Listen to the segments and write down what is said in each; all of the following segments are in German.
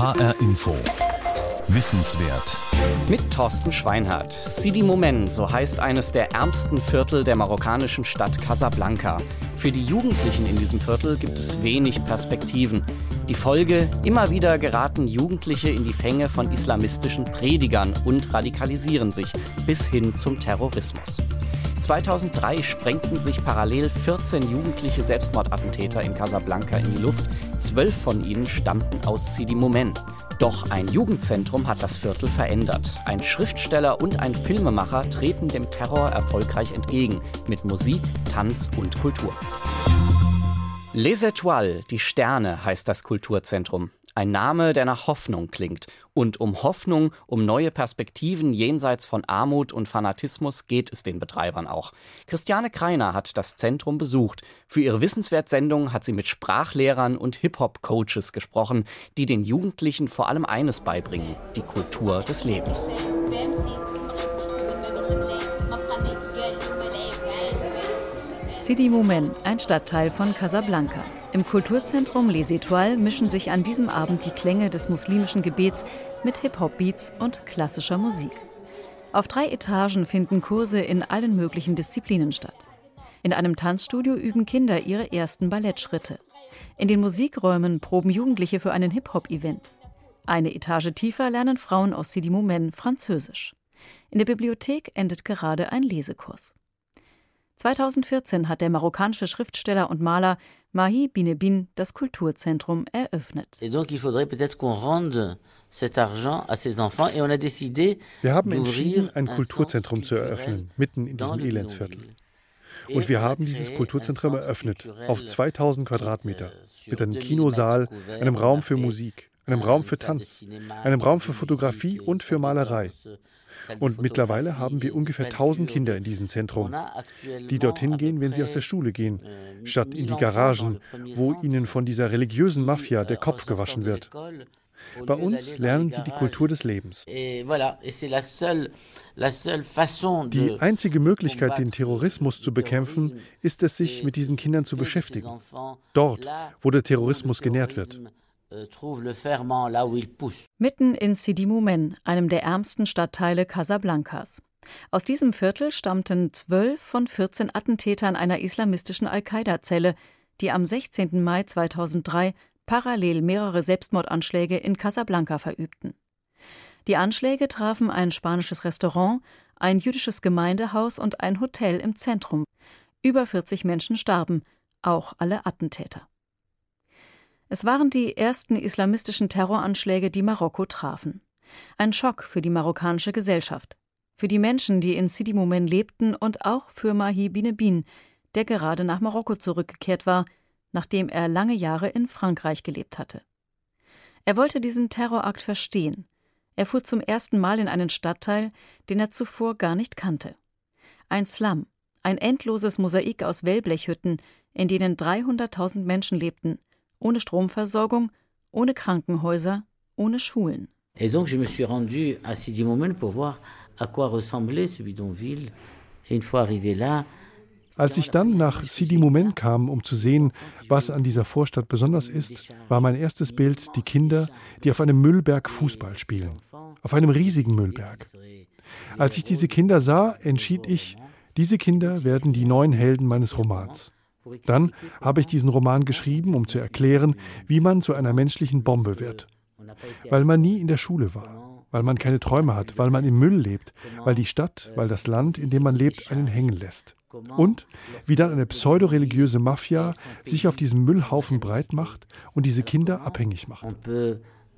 HR Info. Wissenswert. Mit Thorsten Schweinhardt. Sidi Moumen, so heißt eines der ärmsten Viertel der marokkanischen Stadt Casablanca. Für die Jugendlichen in diesem Viertel gibt es wenig Perspektiven. Die Folge, immer wieder geraten Jugendliche in die Fänge von islamistischen Predigern und radikalisieren sich bis hin zum Terrorismus. 2003 sprengten sich parallel 14 jugendliche Selbstmordattentäter in Casablanca in die Luft. Zwölf von ihnen stammten aus Sidi Moumen. Doch ein Jugendzentrum hat das Viertel verändert. Ein Schriftsteller und ein Filmemacher treten dem Terror erfolgreich entgegen mit Musik, Tanz und Kultur. Les Étoiles, die Sterne, heißt das Kulturzentrum. Ein Name, der nach Hoffnung klingt. Und um Hoffnung, um neue Perspektiven jenseits von Armut und Fanatismus geht es den Betreibern auch. Christiane Kreiner hat das Zentrum besucht. Für ihre Wissenswertsendung hat sie mit Sprachlehrern und Hip-Hop-Coaches gesprochen, die den Jugendlichen vor allem eines beibringen, die Kultur des Lebens. Sidi Moumen, ein Stadtteil von Casablanca. Im Kulturzentrum Les Étoiles mischen sich an diesem Abend die Klänge des muslimischen Gebets mit Hip-Hop-Beats und klassischer Musik. Auf drei Etagen finden Kurse in allen möglichen Disziplinen statt. In einem Tanzstudio üben Kinder ihre ersten Ballettschritte. In den Musikräumen proben Jugendliche für einen Hip-Hop-Event. Eine Etage tiefer lernen Frauen aus Sidi Moumen Französisch. In der Bibliothek endet gerade ein Lesekurs. 2014 hat der marokkanische Schriftsteller und Maler Mahi Binebin das Kulturzentrum eröffnet. Wir haben entschieden, ein Kulturzentrum zu eröffnen, mitten in diesem Elendsviertel. Und wir haben dieses Kulturzentrum eröffnet, auf 2000 Quadratmeter, mit einem Kinosaal, einem Raum für Musik, einem Raum für Tanz, einem Raum für Fotografie und für Malerei. Und mittlerweile haben wir ungefähr 1000 Kinder in diesem Zentrum, die dorthin gehen, wenn sie aus der Schule gehen, statt in die Garagen, wo ihnen von dieser religiösen Mafia der Kopf gewaschen wird. Bei uns lernen sie die Kultur des Lebens. Die einzige Möglichkeit, den Terrorismus zu bekämpfen, ist es, sich mit diesen Kindern zu beschäftigen. Dort, wo der Terrorismus genährt wird. Euh, Mitten in Sidi Moumen, einem der ärmsten Stadtteile Casablancas. Aus diesem Viertel stammten zwölf von 14 Attentätern einer islamistischen Al-Qaida-Zelle, die am 16. Mai 2003 parallel mehrere Selbstmordanschläge in Casablanca verübten. Die Anschläge trafen ein spanisches Restaurant, ein jüdisches Gemeindehaus und ein Hotel im Zentrum. Über 40 Menschen starben, auch alle Attentäter. Es waren die ersten islamistischen Terroranschläge, die Marokko trafen. Ein Schock für die marokkanische Gesellschaft, für die Menschen, die in Sidi Moumen lebten und auch für Mahi Binebin, der gerade nach Marokko zurückgekehrt war, nachdem er lange Jahre in Frankreich gelebt hatte. Er wollte diesen Terrorakt verstehen. Er fuhr zum ersten Mal in einen Stadtteil, den er zuvor gar nicht kannte. Ein Slum, ein endloses Mosaik aus Wellblechhütten, in denen 300.000 Menschen lebten, ohne Stromversorgung, ohne Krankenhäuser, ohne Schulen. Et donc je me suis rendu à Sidi Moumen pour voir à quoi ressemblait ce bidonville. Et une fois arrivé là, als ich dann nach Sidi Moumen kam, um zu sehen, was an dieser Vorstadt besonders ist, war mein erstes Bild die Kinder, die auf einem Müllberg Fußball spielen. Auf einem riesigen Müllberg. Als ich diese Kinder sah, entschied ich, diese Kinder werden die neuen Helden meines Romans. Dann habe ich diesen Roman geschrieben, um zu erklären, wie man zu einer menschlichen Bombe wird. Weil man nie in der Schule war, weil man keine Träume hat, weil man im Müll lebt, weil die Stadt, weil das Land, in dem man lebt, einen hängen lässt. Und wie dann eine pseudoreligiöse Mafia sich auf diesem Müllhaufen breit macht und diese Kinder abhängig macht.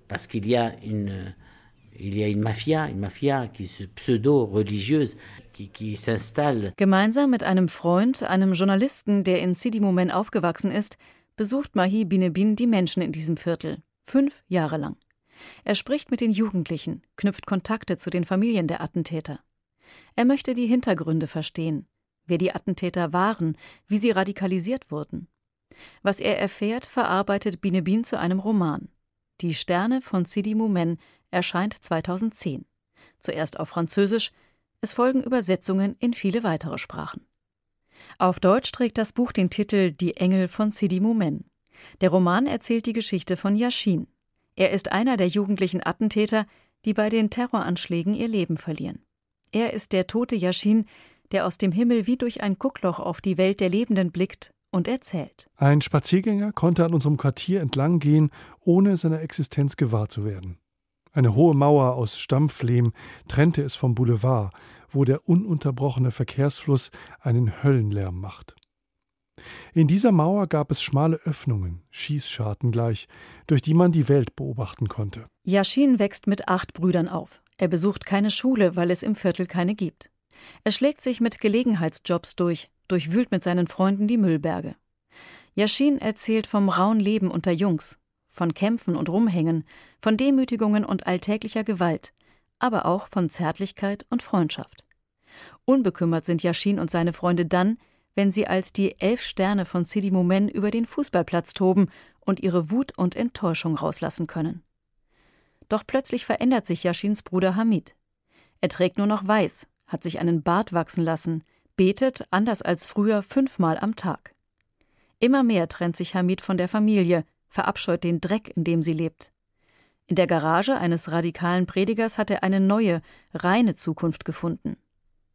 Parce qu'il y a une il y a une mafia, une mafia qui se pseudo-religieuse. Gemeinsam mit einem Freund, einem Journalisten, der in Sidi Moumen aufgewachsen ist, besucht Mahi Binebin die Menschen in diesem Viertel. Fünf Jahre lang. Er spricht mit den Jugendlichen, knüpft Kontakte zu den Familien der Attentäter. Er möchte die Hintergründe verstehen, wer die Attentäter waren, wie sie radikalisiert wurden. Was er erfährt, verarbeitet Binebin zu einem Roman. Die Sterne von Sidi Moumen erscheint 2010. Zuerst auf Französisch, es folgen Übersetzungen in viele weitere Sprachen. Auf Deutsch trägt das Buch den Titel Die Engel von Sidi Moumen. Der Roman erzählt die Geschichte von Yashin. Er ist einer der jugendlichen Attentäter, die bei den Terroranschlägen ihr Leben verlieren. Er ist der tote Yashin, der aus dem Himmel wie durch ein Guckloch auf die Welt der Lebenden blickt und erzählt. Ein Spaziergänger konnte an unserem Quartier entlang gehen, ohne seiner Existenz gewahr zu werden. Eine hohe Mauer aus Stampflehm trennte es vom Boulevard, wo der ununterbrochene Verkehrsfluss einen Höllenlärm macht. In dieser Mauer gab es schmale Öffnungen, Schießscharten gleich, durch die man die Welt beobachten konnte. Yashin wächst mit acht Brüdern auf. Er besucht keine Schule, weil es im Viertel keine gibt. Er schlägt sich mit Gelegenheitsjobs durch, durchwühlt mit seinen Freunden die Müllberge. Yashin erzählt vom rauen Leben unter Jungs, von Kämpfen und Rumhängen, von Demütigungen und alltäglicher Gewalt, aber auch von Zärtlichkeit und Freundschaft. Unbekümmert sind Yashin und seine Freunde dann, wenn sie als die elf Sterne von Sidi Moumen über den Fußballplatz toben und ihre Wut und Enttäuschung rauslassen können. Doch plötzlich verändert sich Yashins Bruder Hamid. Er trägt nur noch weiß, hat sich einen Bart wachsen lassen, betet, anders als früher, fünfmal am Tag. Immer mehr trennt sich Hamid von der Familie, verabscheut den Dreck, in dem sie lebt. In der Garage eines radikalen Predigers hat er eine neue, reine Zukunft gefunden.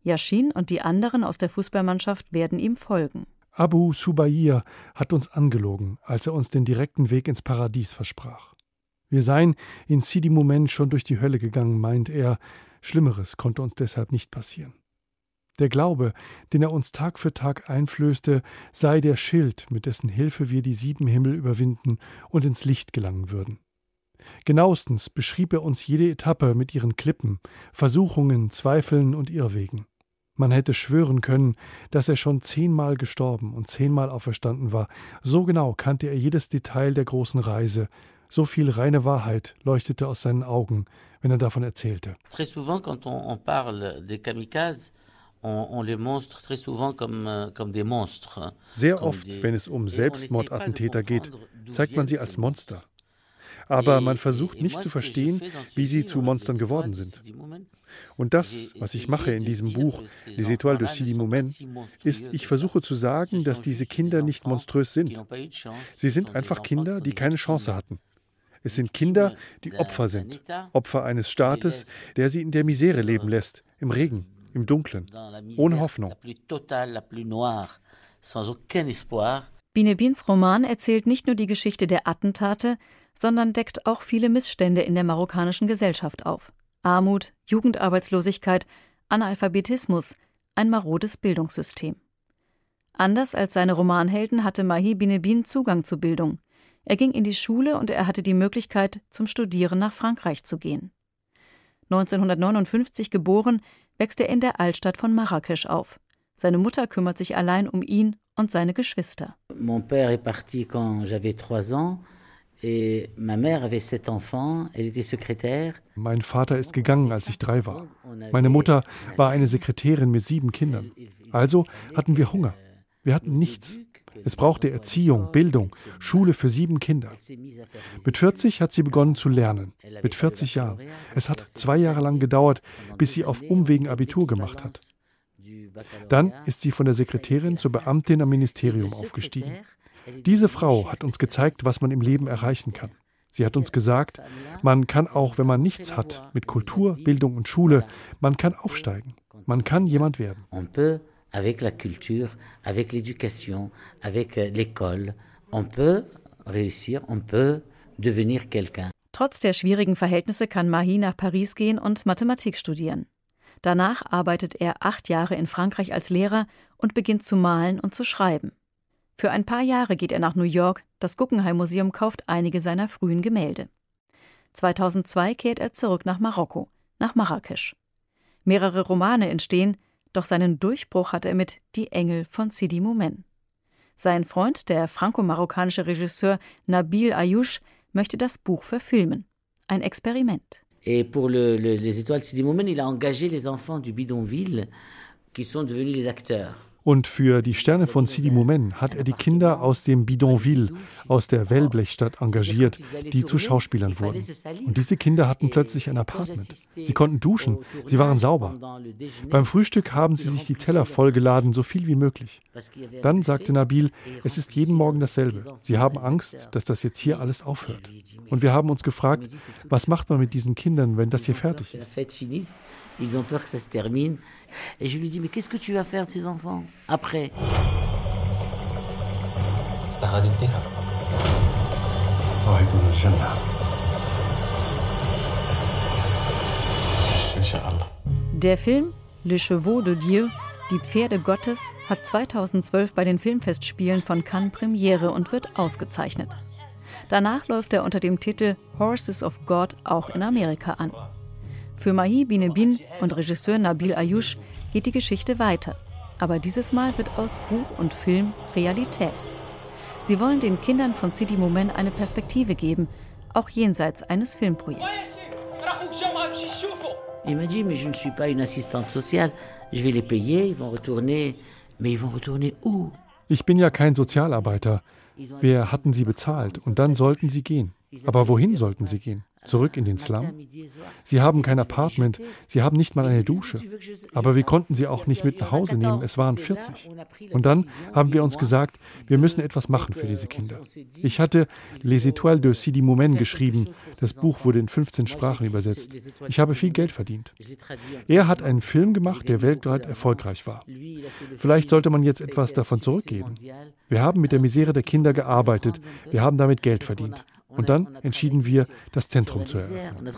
Yashin und die anderen aus der Fußballmannschaft werden ihm folgen. Abu Subayir hat uns angelogen, als er uns den direkten Weg ins Paradies versprach. Wir seien in Sidi Moment schon durch die Hölle gegangen, meint er. Schlimmeres konnte uns deshalb nicht passieren. Der Glaube, den er uns Tag für Tag einflößte, sei der Schild, mit dessen Hilfe wir die sieben Himmel überwinden und ins Licht gelangen würden. Genauestens beschrieb er uns jede Etappe mit ihren Klippen, Versuchungen, Zweifeln und Irrwegen. Man hätte schwören können, dass er schon zehnmal gestorben und zehnmal auferstanden war. So genau kannte er jedes Detail der großen Reise. So viel reine Wahrheit leuchtete aus seinen Augen, wenn er davon erzählte. Très souvent, quand on, on parle des kamikazes, euh, sehr oft, wenn es um Selbstmordattentäter geht, zeigt man sie als Monster. Aber man versucht nicht zu verstehen, wie sie zu Monstern geworden sind. Und das, was ich mache in diesem Buch, Les Étoiles de Sidi Moumen, ist, ich versuche zu sagen, dass diese Kinder nicht monströs sind. Sie sind einfach Kinder, die keine Chance hatten. Es sind Kinder, die Opfer sind. Opfer eines Staates, der sie in der Misere leben lässt, im Regen, im Dunklen, ohne Hoffnung. Binebins Roman erzählt nicht nur die Geschichte der Attentate, sondern deckt auch viele Missstände in der marokkanischen Gesellschaft auf. Armut, Jugendarbeitslosigkeit, Analphabetismus, ein marodes Bildungssystem. Anders als seine Romanhelden hatte Mahi Binebin Zugang zu Bildung. Er ging in die Schule und er hatte die Möglichkeit, zum Studieren nach Frankreich zu gehen. 1959 geboren, wächst er in der Altstadt von Marrakesch auf. Seine Mutter kümmert sich allein um ihn und seine Geschwister. Mon père est parti quand j'avais trois ans. Mein Vater ist gegangen, als ich drei war. Meine Mutter war eine Sekretärin mit sieben Kindern. Also hatten wir Hunger. Wir hatten nichts. Es brauchte Erziehung, Bildung, Schule für sieben Kinder. Mit 40 hat sie begonnen zu lernen. Mit 40 Jahren. Es hat zwei Jahre lang gedauert, bis sie auf Umwegen Abitur gemacht hat. Dann ist sie von der Sekretärin zur Beamtin am Ministerium aufgestiegen. Diese Frau hat uns gezeigt, was man im Leben erreichen kann. Sie hat uns gesagt, man kann auch, wenn man nichts hat, mit Kultur, Bildung und Schule, man kann aufsteigen. Man kann jemand werden. avec la culture, avec l'éducation, avec euh, l'école, on peut réussir, on peut devenir quelqu'un. Trotz der schwierigen Verhältnisse kann Mahi nach Paris gehen und Mathematik studieren. Danach arbeitet er acht Jahre in Frankreich als Lehrer und beginnt zu malen und zu schreiben. Für ein paar Jahre geht er nach New York, das Guggenheim Museum kauft einige seiner frühen Gemälde. 2002 kehrt er zurück nach Marokko, nach Marrakesch. Mehrere Romane entstehen, doch seinen Durchbruch hat er mit Die Engel von Sidi Moumen. Sein Freund, der franco-marokkanische Regisseur Nabil Ayouch, möchte das Buch verfilmen. Ein Experiment. Et pour le, le, les Étoiles Sidi Moumen, il a engagé les enfants du bidonville qui sont devenus les acteurs. Und für die Sterne von Sidi Moumen hat er die Kinder aus dem Bidonville, aus der Wellblechstadt engagiert, die zu Schauspielern wurden. Und diese Kinder hatten plötzlich ein Apartment. Sie konnten duschen, sie waren sauber. Beim Frühstück haben sie sich die Teller vollgeladen, so viel wie möglich. Dann sagte Nabil, es ist jeden Morgen dasselbe. Sie haben Angst, dass das jetzt hier alles aufhört. Und wir haben uns gefragt, was macht man mit diesen Kindern, wenn das hier fertig ist? Ils ont peur que ça se termine. Et je lui dis, mais qu'est-ce que tu vas faire de ces enfants après Der Film Le Chevaux de Dieu, die Pferde Gottes, hat 2012 bei den Filmfestspielen von Cannes Premiere und wird ausgezeichnet. Danach läuft er unter dem Titel Horses of God auch in Amerika an. Für Mahi Binebin und Regisseur Nabil Ayush geht die Geschichte weiter. Aber dieses Mal wird aus Buch und Film Realität. Sie wollen den Kindern von City Moment eine Perspektive geben, auch jenseits eines Filmprojekts. Il m'a dit, mais je ne suis pas une assistante sociale. Je vais les payer, ils vont retourner. Mais ils vont retourner où? Ich bin ja kein Sozialarbeiter. Wir hatten sie bezahlt und dann sollten sie gehen. Aber wohin sollten sie gehen? Zurück in den Slum? Sie haben kein Apartment, sie haben nicht mal eine Dusche. Aber wir konnten sie auch nicht mit nach Hause nehmen, es waren 40. Und dann haben wir uns gesagt, wir müssen etwas machen für diese Kinder. Ich hatte Les Étoiles de Sidi Moumen geschrieben. Das Buch wurde in 15 Sprachen übersetzt. Ich habe viel Geld verdient. Er hat einen Film gemacht, der weltweit erfolgreich war. Vielleicht sollte man jetzt etwas davon zurückgeben. Wir haben mit der Misere der Kinder gearbeitet. Wir haben damit Geld verdient. Und dann entschieden wir, das Zentrum zu eröffnen.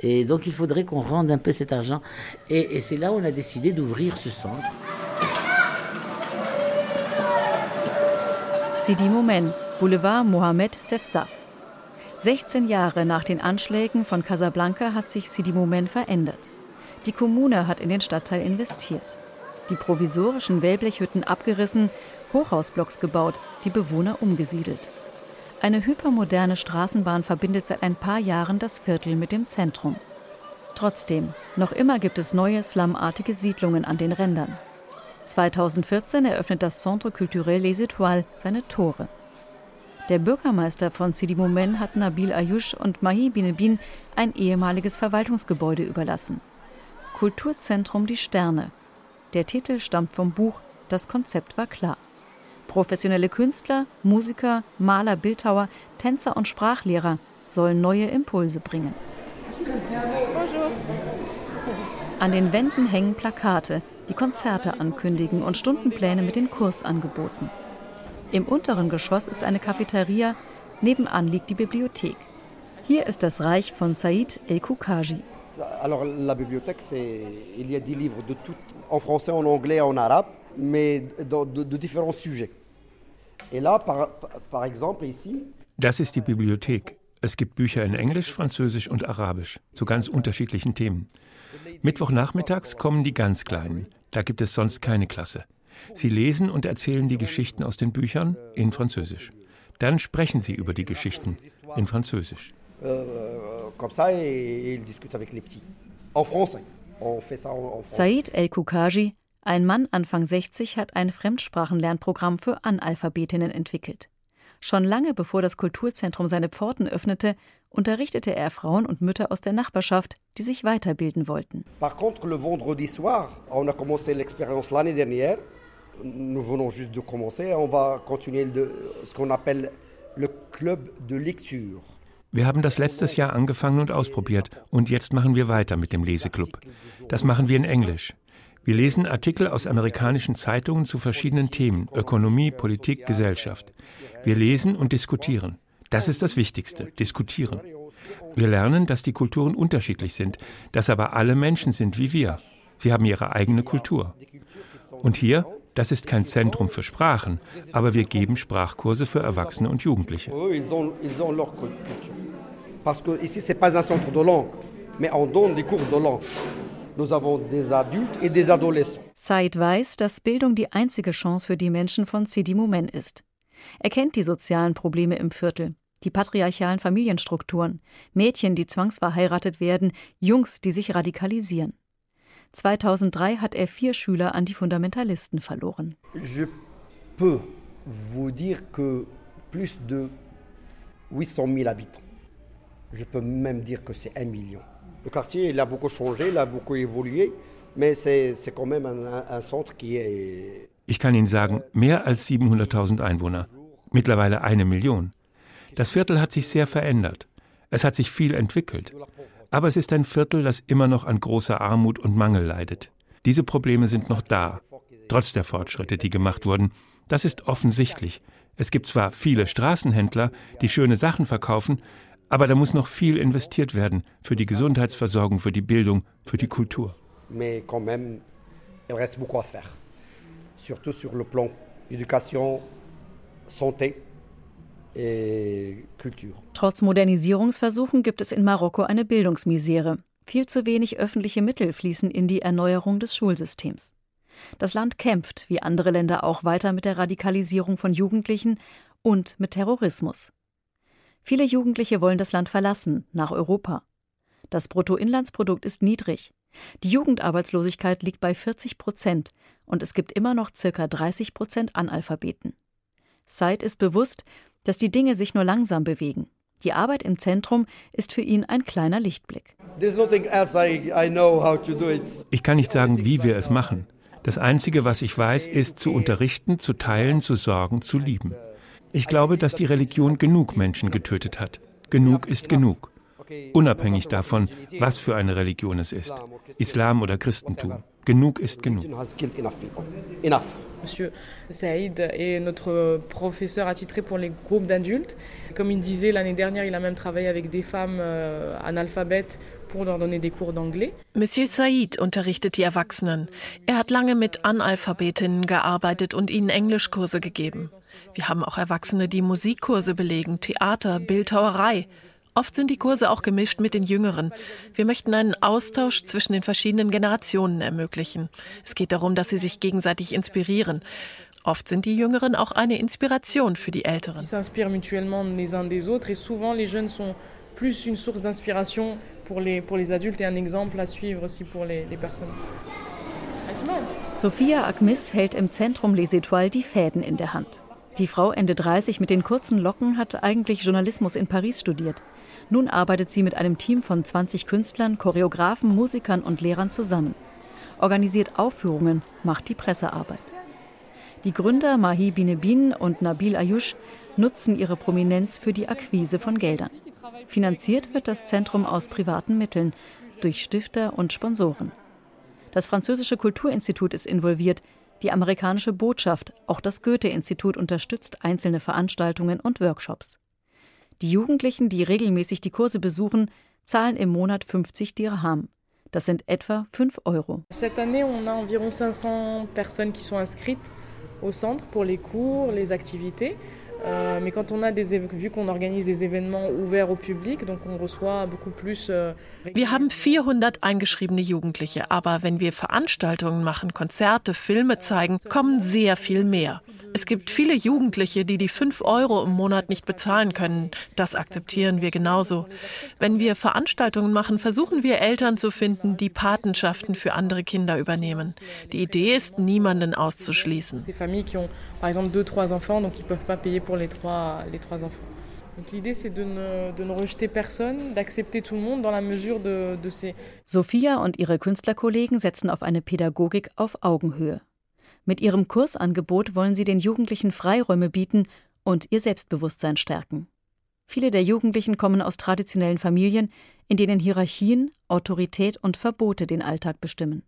Et donc il faudrait qu'on rende un peu cet argent. Et, et c'est là où on a décidé d'ouvrir ce centre. Sidi Moumen, Boulevard Mohamed Sefsaf. 16 Jahre nach den Anschlägen von Casablanca hat sich Sidi Moumen verändert. Die Kommune hat in den Stadtteil investiert. Die provisorischen Wellblechhütten abgerissen, Hochhausblocks gebaut, die Bewohner umgesiedelt. Eine hypermoderne Straßenbahn verbindet seit ein paar Jahren das Viertel mit dem Zentrum. Trotzdem, noch immer gibt es neue slumartige Siedlungen an den Rändern. 2014 eröffnet das Centre Culturel Les Étoiles seine Tore. Der Bürgermeister von Sidi Moumen hat Nabil Ayush und Mahi Binebin ein ehemaliges Verwaltungsgebäude überlassen. Kulturzentrum Die Sterne. Der Titel stammt vom Buch Das Konzept war klar. Professionelle Künstler, Musiker, Maler, Bildhauer, Tänzer und Sprachlehrer sollen neue Impulse bringen. An den Wänden hängen Plakate, die Konzerte ankündigen und Stundenpläne mit den Kursangeboten. Im unteren Geschoss ist eine Cafeteria, nebenan liegt die Bibliothek. Hier ist das Reich von Said El-Koukaji. Alors la bibliothèque, c'est il y a des livres de tout, en français, en anglais, en arabe, mais de, de, de différents sujets. Et là, par, par exemple ici. Das ist die Bibliothek. Es gibt Bücher in Englisch, Französisch und Arabisch zu ganz unterschiedlichen Themen. Mittwochnachmittags kommen die ganz Kleinen. Da gibt es sonst keine Klasse. Sie lesen und erzählen die Geschichten aus den Büchern in Französisch. Dann sprechen sie über die Geschichten in Französisch. Said El-Koukaji, ein Mann Anfang 60, hat ein Fremdsprachenlernprogramm für Analphabetinnen entwickelt. Schon lange bevor das Kulturzentrum seine Pforten öffnete, unterrichtete er Frauen und Mütter aus der Nachbarschaft, die sich weiterbilden wollten. Par contre, le vendredi soir, on a commencé l'expérience l'année dernière. Nous venons juste de commencer, on va continuer de ce qu'on appelle le club de lecture. Wir haben das letztes Jahr angefangen und ausprobiert und jetzt machen wir weiter mit dem Leseklub. Das machen wir in Englisch. Wir lesen Artikel aus amerikanischen Zeitungen zu verschiedenen Themen, Ökonomie, Politik, Gesellschaft. Wir lesen und diskutieren. Das ist das Wichtigste, diskutieren. Wir lernen, dass die Kulturen unterschiedlich sind, dass aber alle Menschen sind wie wir. Sie haben ihre eigene Kultur. Und hier, das ist kein Zentrum für Sprachen, aber wir geben Sprachkurse für Erwachsene und Jugendliche. Parce que ici, ce n'est pas un centre de langue, mais on donne des cours de langue. Nous avons des adultes et des adolescents. Said weiß, dass Bildung die einzige Chance für die Menschen von Sidi Moumen ist. Er kennt die sozialen Probleme im Viertel, die patriarchalen Familienstrukturen, Mädchen, die zwangsverheiratet werden, Jungs, die sich radikalisieren. 2003 hat er vier Schüler an die Fundamentalisten verloren. Je peux vous dire que plus de 800 000 habitants. Je peux même dire que c'est un million. Le quartier, il a beaucoup changé, il a beaucoup évolué, mais c'est quand même un, un centre qui est. Ich kann Ihnen sagen, mehr als 700.000 Einwohner. Mittlerweile eine Million. Das Viertel hat sich sehr verändert. Es hat sich viel entwickelt. Aber es ist ein Viertel, das immer noch an großer Armut und Mangel leidet. Diese Probleme sind noch da, trotz der Fortschritte, die gemacht wurden. Das ist offensichtlich. Es gibt zwar viele Straßenhändler, die schöne Sachen verkaufen, aber da muss noch viel investiert werden für die Gesundheitsversorgung, für die Bildung, für die Kultur. Mais quand même, il reste beaucoup à faire. Surtout sur le plan éducation, santé et culture. Trotz Modernisierungsversuchen gibt es in Marokko eine Bildungsmisere. Viel zu wenig öffentliche Mittel fließen in die Erneuerung des Schulsystems. Das Land kämpft, wie andere Länder auch, weiter mit der Radikalisierung von Jugendlichen und mit Terrorismus. Viele Jugendliche wollen das Land verlassen, nach Europa. Das Bruttoinlandsprodukt ist niedrig. Die Jugendarbeitslosigkeit liegt bei 40 Prozent und es gibt immer noch circa 30 Prozent Analphabeten. Said ist bewusst, dass die Dinge sich nur langsam bewegen. Die Arbeit im Zentrum ist für ihn ein kleiner Lichtblick. Ich kann nicht sagen, wie wir es machen. Das Einzige, was ich weiß, ist zu unterrichten, zu teilen, zu sorgen, zu lieben. Ich glaube, dass die Religion genug Menschen getötet hat. Genug ist genug. Unabhängig davon, was für eine Religion es ist. Islam oder Christentum. Genug ist genug. Monsieur Saïd est notre professeur attitré pour les groupes d'adultes. Comme il disait l'année dernière, il a même travaillé avec des femmes euh, analphabètes pour leur donner des cours d'anglais. Monsieur Saïd unterrichtet die Erwachsenen. Er hat lange mit Analphabetinnen gearbeitet und ihnen Englischkurse gegeben. Wir haben auch Erwachsene, die Musikkurse belegen, Theater, Bildhauerei. Oft sind die Kurse auch gemischt mit den Jüngeren. Wir möchten einen Austausch zwischen den verschiedenen Generationen ermöglichen. Es geht darum, dass sie sich gegenseitig inspirieren. Oft sind die Jüngeren auch eine Inspiration für die Älteren. plus une source d'inspiration pour les, pour les adultes et un exemple à suivre aussi pour les, les personnes. Sophia Akmis hält im Zentrum Les Etoiles die Fäden in der Hand. Die Frau Ende 30 mit den kurzen Locken hat eigentlich Journalismus in Paris studiert. Nun arbeitet sie mit einem Team von 20 Künstlern, Choreografen, Musikern und Lehrern zusammen. Organisiert Aufführungen, macht die Pressearbeit. Die Gründer Mahi Binebin und Nabil Ayush nutzen ihre Prominenz für die Akquise von Geldern. Finanziert wird das Zentrum aus privaten Mitteln, durch Stifter und Sponsoren. Das französische Kulturinstitut ist involviert, die amerikanische Botschaft, auch das Goethe-Institut unterstützt einzelne Veranstaltungen und Workshops. Die Jugendlichen, die regelmäßig die Kurse besuchen, zahlen im Monat 50 Dirham. Das sind etwa 5 Euro. Cette année, on a environ 500 personnes qui sont inscrites au centre pour les cours, les activités. Euh, mais quand on a des, vu qu'on organise des événements ouverts au public, donc on reçoit beaucoup plus. Euh, wir haben 400 eingeschriebene Jugendliche, aber wenn wir Veranstaltungen machen, Konzerte, Filme zeigen, kommen sehr viel mehr. Es gibt viele Jugendliche, die die 5 Euro im Monat nicht bezahlen können. Das akzeptieren wir genauso. Wenn wir Veranstaltungen machen, versuchen wir Eltern zu finden, die Patenschaften für andere Kinder übernehmen. Die Idee ist, niemanden auszuschließen. Par exemple, deux, trois enfants, donc ils ne peuvent pas payer pour les trois, les trois enfants. Donc l'idée, c'est de ne, de ne rejeter personne, d'accepter tout le monde dans la mesure de, de ces. Sophia und ihre Künstlerkollegen setzen auf eine Pädagogik auf Augenhöhe. Mit ihrem Kursangebot wollen sie den Jugendlichen Freiräume bieten und ihr Selbstbewusstsein stärken. Viele der Jugendlichen kommen aus traditionellen Familien, in denen Hierarchien, Autorität und Verbote den Alltag bestimmen.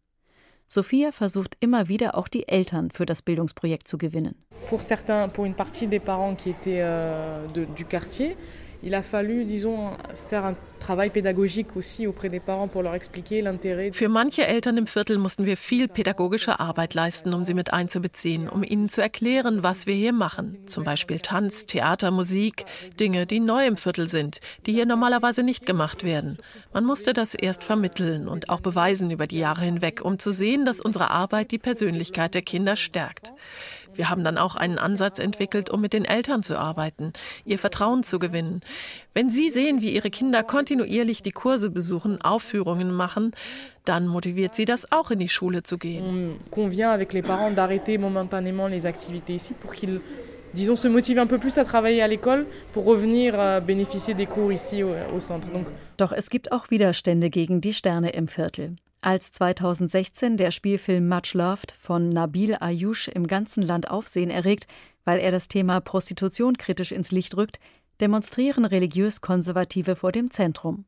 Sophia versucht immer wieder auch die Eltern für das Bildungsprojekt zu gewinnen. Pour certains, pour une partie des parents qui étaient euh, de, du quartier, il a fallu, disons, faire un travail pédagogique aussi auprès des parents pour leur expliquer l'intérêt. Für manche Eltern im Viertel mussten wir viel pädagogische Arbeit leisten, um sie mit einzubeziehen, um ihnen zu erklären, was wir hier machen. Zum Beispiel Tanz, Theater, Musik, Dinge, die neu im Viertel sind, die hier normalerweise nicht gemacht werden. Man musste das erst vermitteln und auch beweisen über die Jahre hinweg, um zu sehen, dass unsere Arbeit die Persönlichkeit der Kinder stärkt. Wir haben dann auch einen Ansatz entwickelt, um mit den Eltern zu arbeiten, ihr Vertrauen zu gewinnen. Wenn sie sehen, wie ihre Kinder kontinuierlich die Kurse besuchen, Aufführungen machen, dann motiviert sie das auch in die Schule zu gehen. On convient avec les parents d'arrêter momentanément les activités ici pour qu'ils disons, se motiver un peu plus à travailler à l'école pour revenir euh, bénéficier des cours ici au, au centre. Donc, Doch es gibt auch Widerstände gegen die Sterne im Viertel. Als 2016 der Spielfilm Much Loved von Nabil Ayush im ganzen Land Aufsehen erregt, weil er das Thema Prostitution kritisch ins Licht rückt, demonstrieren religiös Konservative vor dem Zentrum.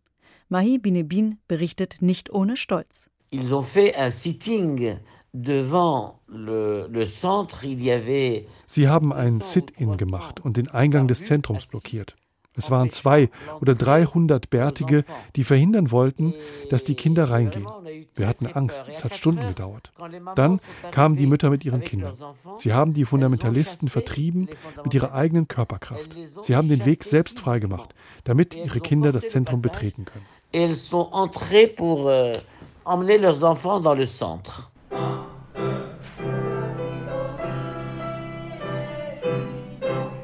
Mahi Binebin berichtet nicht ohne Stolz. Ils ont fait un sitting devant le, le centre. Il y avait Sie haben ein Sit-in gemacht und den Eingang des Zentrums blockiert. Es waren zwei oder dreihundert Bärtige, die verhindern wollten, dass die Kinder reingehen. Wir hatten Angst, es hat Stunden gedauert. Dann kamen die Mütter mit ihren Kindern. Sie haben die Fundamentalisten vertrieben mit ihrer eigenen Körperkraft. Sie haben den Weg selbst freigemacht, damit ihre Kinder das Zentrum betreten können. Ils sont entrés pour euh, emmener leurs enfants dans le centre.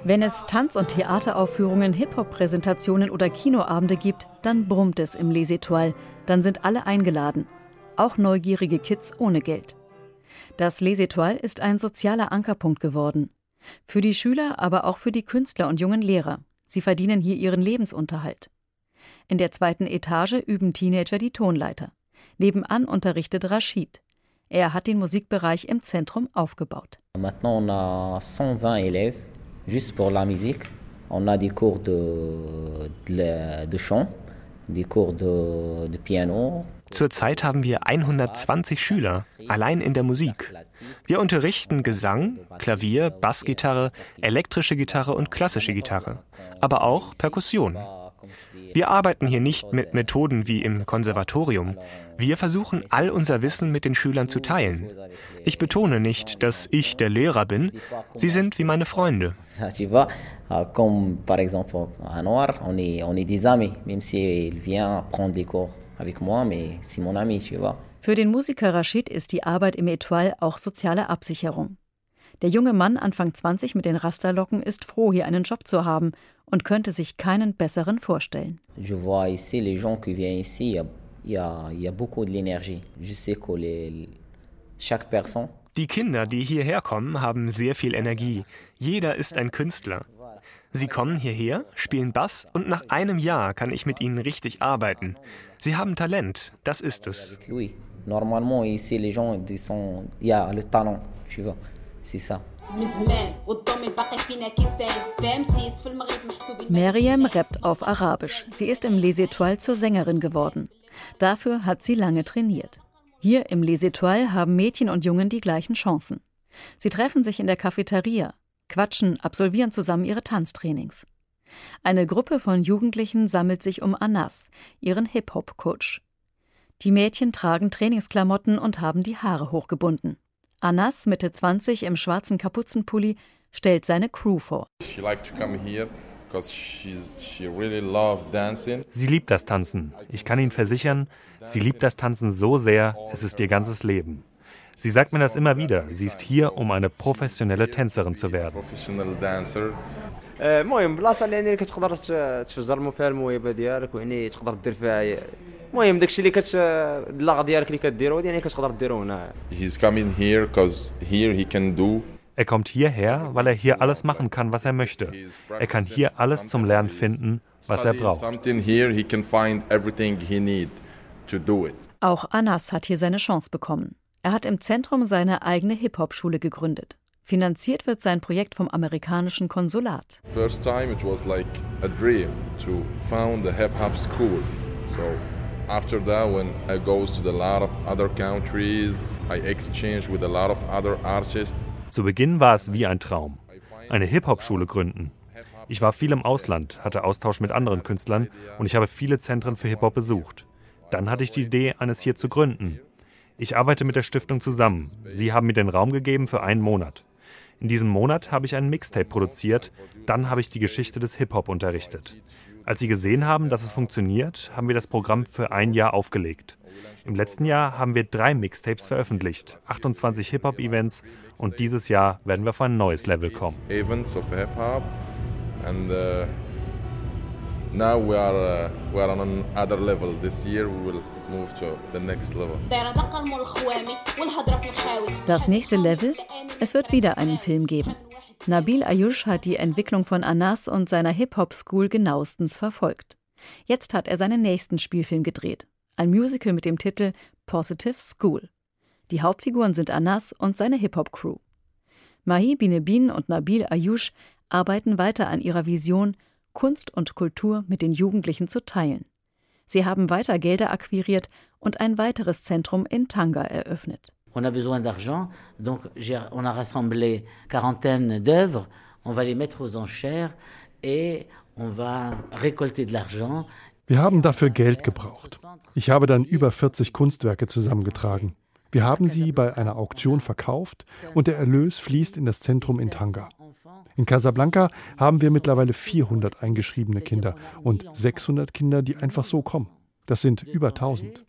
Wenn es Tanz- und Theateraufführungen, Hip-Hop-Präsentationen oder Kinoabende gibt, dann brummt es im Les Etoiles. Dann sind alle eingeladen. Auch neugierige Kids ohne Geld. Das Les Etoiles ist ein sozialer Ankerpunkt geworden. Für die Schüler, aber auch für die Künstler und jungen Lehrer. Sie verdienen hier ihren Lebensunterhalt. In der zweiten Etage üben Teenager die Tonleiter. Nebenan unterrichtet Rashid. Er hat den Musikbereich im Zentrum aufgebaut. Maintenant, on a 120 élèves juste pour la musique. On a des cours de, de, de chant, des cours de, de piano. Zurzeit haben wir 120 Schüler, allein in der Musik. Wir unterrichten Gesang, Klavier, Bassgitarre, elektrische Gitarre und klassische Gitarre, aber auch Perkussion. Wir arbeiten hier nicht mit Methoden wie im Konservatorium. Wir versuchen, all unser Wissen mit den Schülern zu teilen. Ich betone nicht, dass ich der Lehrer bin. Sie sind wie meine Freunde. Für den Musiker Rashid ist die Arbeit im Etoile auch soziale Absicherung. Der junge Mann, Anfang 20 mit den Rasterlocken, ist froh, hier einen Job zu haben und könnte sich keinen besseren vorstellen. Je vois ici les gens qui viennent ici, il y a, il y a, il y a beaucoup de l'énergie. Je sais que les, chaque personne Die Kinder, die hierher kommen, haben sehr viel Energie. Jeder ist ein Künstler. Sie kommen hierher, spielen Bass und nach einem Jahr kann ich mit ihnen richtig arbeiten. Sie haben Talent, das ist es. Normalement, ici, les gens, ils sont, il y a le talent, tu vois. C'est ça. Miriam rappt auf Arabisch. Sie ist im Les Etoiles zur Sängerin geworden. Dafür hat sie lange trainiert. Hier im Les Etoiles haben Mädchen und Jungen die gleichen Chancen. Sie treffen sich in der Cafeteria, quatschen, absolvieren zusammen ihre Tanztrainings. Eine Gruppe von Jugendlichen sammelt sich um Anas, ihren Hip-Hop-Coach. Die Mädchen tragen Trainingsklamotten und haben die Haare hochgebunden. Anas, Mitte 20, im schwarzen Kapuzenpulli, stellt seine Crew vor. She liked to come here because she's she really loved dancing. Sie liebt das Tanzen. Ich kann Ihnen versichern, sie liebt das Tanzen so sehr, es ist ihr ganzes Leben. Sie sagt mir das immer wieder. Sie ist hier, um eine professionelle Tänzerin zu werden. Professional dancer. المهم بلاصه اللي يعني كتقدر ت- تفجر فيها الموهبه ديالك ويعني تقدر دير فيها المهم داكشي اللي كت اللاغ ديالك اللي كديرو يعني كتقدر ديرو هنا He's coming here because here he can do Er kommt hierher, weil er hier alles machen kann, was er möchte. Er kann hier alles zum Lernen finden, was er study braucht. something here. He can find everything he need to do it. Auch Anas hat hier seine Chance bekommen. Er hat im Zentrum seine eigene Hip-Hop-Schule gegründet. Finanziert wird sein Projekt vom amerikanischen Konsulat. First time it was like a dream to found a hip hop school. So after that, when I goes to a lot of other countries, I exchange with a lot of other artists. Zu Beginn war es wie ein Traum. Eine Hip-Hop-Schule gründen. Ich war viel im Ausland, hatte Austausch mit anderen Künstlern und ich habe viele Zentren für Hip-Hop besucht. Dann hatte ich die Idee, eines hier zu gründen. Ich arbeite mit der Stiftung zusammen. Sie haben mir den Raum gegeben für einen Monat. In diesem Monat habe ich einen Mixtape produziert, dann habe ich die Geschichte des Hip-Hop unterrichtet. Als sie gesehen haben, dass es funktioniert, haben wir das Programm für ein Jahr aufgelegt. Im letzten Jahr haben wir drei Mixtapes veröffentlicht, 28 Hip-Hop-Events und dieses Jahr werden wir auf ein neues Level kommen. Events of Hip-Hop and uh, now we are, uh, we are on another level. This year we will move to the next level. Das nächste Level? Es wird wieder einen Film geben. Nabil Ayush hat die Entwicklung von Anas und seiner Hip-Hop-School genauestens verfolgt. Jetzt hat er seinen nächsten Spielfilm gedreht. Ein Musical mit dem Titel Positive School. Die Hauptfiguren sind Anas und seine Hip-Hop-Crew. Mahi Binebin und Nabil Ayush arbeiten weiter an ihrer Vision, Kunst und Kultur mit den Jugendlichen zu teilen. Sie haben weiter Gelder akquiriert und ein weiteres Zentrum in Tanga eröffnet. On a besoin d'argent, donc on a rassemblé quarantaine d'œuvres, on va les mettre aux enchères et on va récolter de l'argent. Wir haben dafür Geld gebraucht. Ich habe dann über 40 Kunstwerke zusammengetragen. Wir haben sie bei einer Auktion verkauft und der Erlös fließt in das Zentrum in Tanga. In Casablanca haben wir mittlerweile 400 eingeschriebene Kinder und 600 Kinder, die einfach so kommen. Das sind über 1000.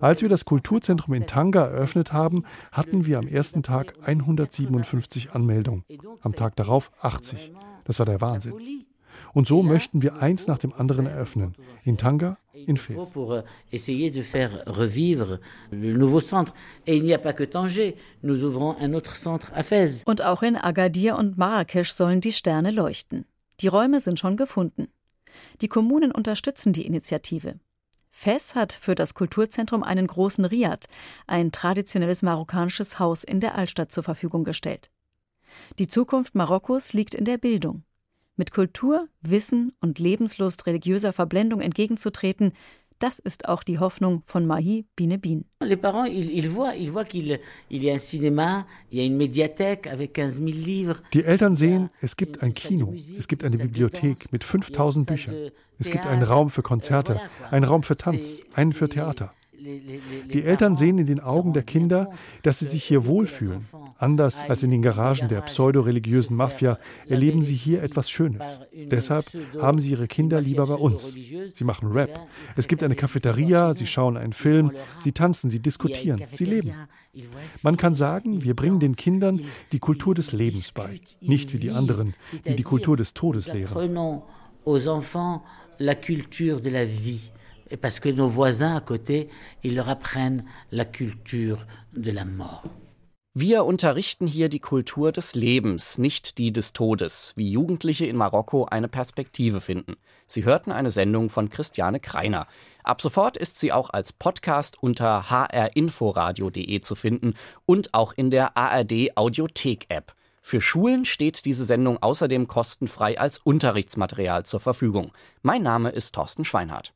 Als wir das Kulturzentrum in Tanga eröffnet haben, hatten wir am ersten Tag 157 Anmeldungen, am Tag darauf 80. Das war der Wahnsinn. Und so möchten wir eins nach dem anderen eröffnen. In Tanga, in Fez. Pour essayer de faire revivre le nouveau centre. Et il n'y a pas que Tanger. Nous ouvrons un autre centre à Fez. Und auch in Agadir und Marrakesch sollen die Sterne leuchten. Die Räume sind schon gefunden. Die Kommunen unterstützen die Initiative. Fez hat für das Kulturzentrum einen großen Riad, ein traditionelles marokkanisches Haus in der Altstadt zur Verfügung gestellt. Die Zukunft Marokkos liegt in der Bildung. Mit Kultur, Wissen und Lebenslust religiöser Verblendung entgegenzutreten, das ist auch die Hoffnung von Mahi Binebin. Les parents, ils, ils voient, ils voient qu'il il y a un cinéma, il y a une médiathèque avec 15 000 livres. Die Eltern sehen, es gibt ein Kino, es gibt eine Bibliothek mit 5000 Büchern, es gibt einen Raum für Konzerte, einen Raum für Tanz, einen für Theater. Die Eltern sehen in den Augen der Kinder, dass sie sich hier wohlfühlen. Anders als in den Garagen der pseudoreligiösen Mafia erleben sie hier etwas Schönes. Deshalb haben sie ihre Kinder lieber bei uns. Sie machen Rap. Es gibt eine Cafeteria, sie schauen einen Film, sie tanzen, sie diskutieren, sie leben. Man kann sagen, wir bringen den Kindern die Kultur des Lebens bei, nicht wie die anderen, die die Kultur des Todes lehren. La culture de la vie parce que nos voisins à côté, ils leur apprennent la culture de la mort. Wir unterrichten hier die Kultur des Lebens, nicht die des Todes, wie Jugendliche in Marokko eine Perspektive finden. Sie hörten eine Sendung von Christiane Kreiner. Ab sofort ist sie auch als Podcast unter hrinforadio.de zu finden und auch in der ARD Audiothek App. Für Schulen steht diese Sendung außerdem kostenfrei als Unterrichtsmaterial zur Verfügung. Mein Name ist Thorsten Schweinhardt.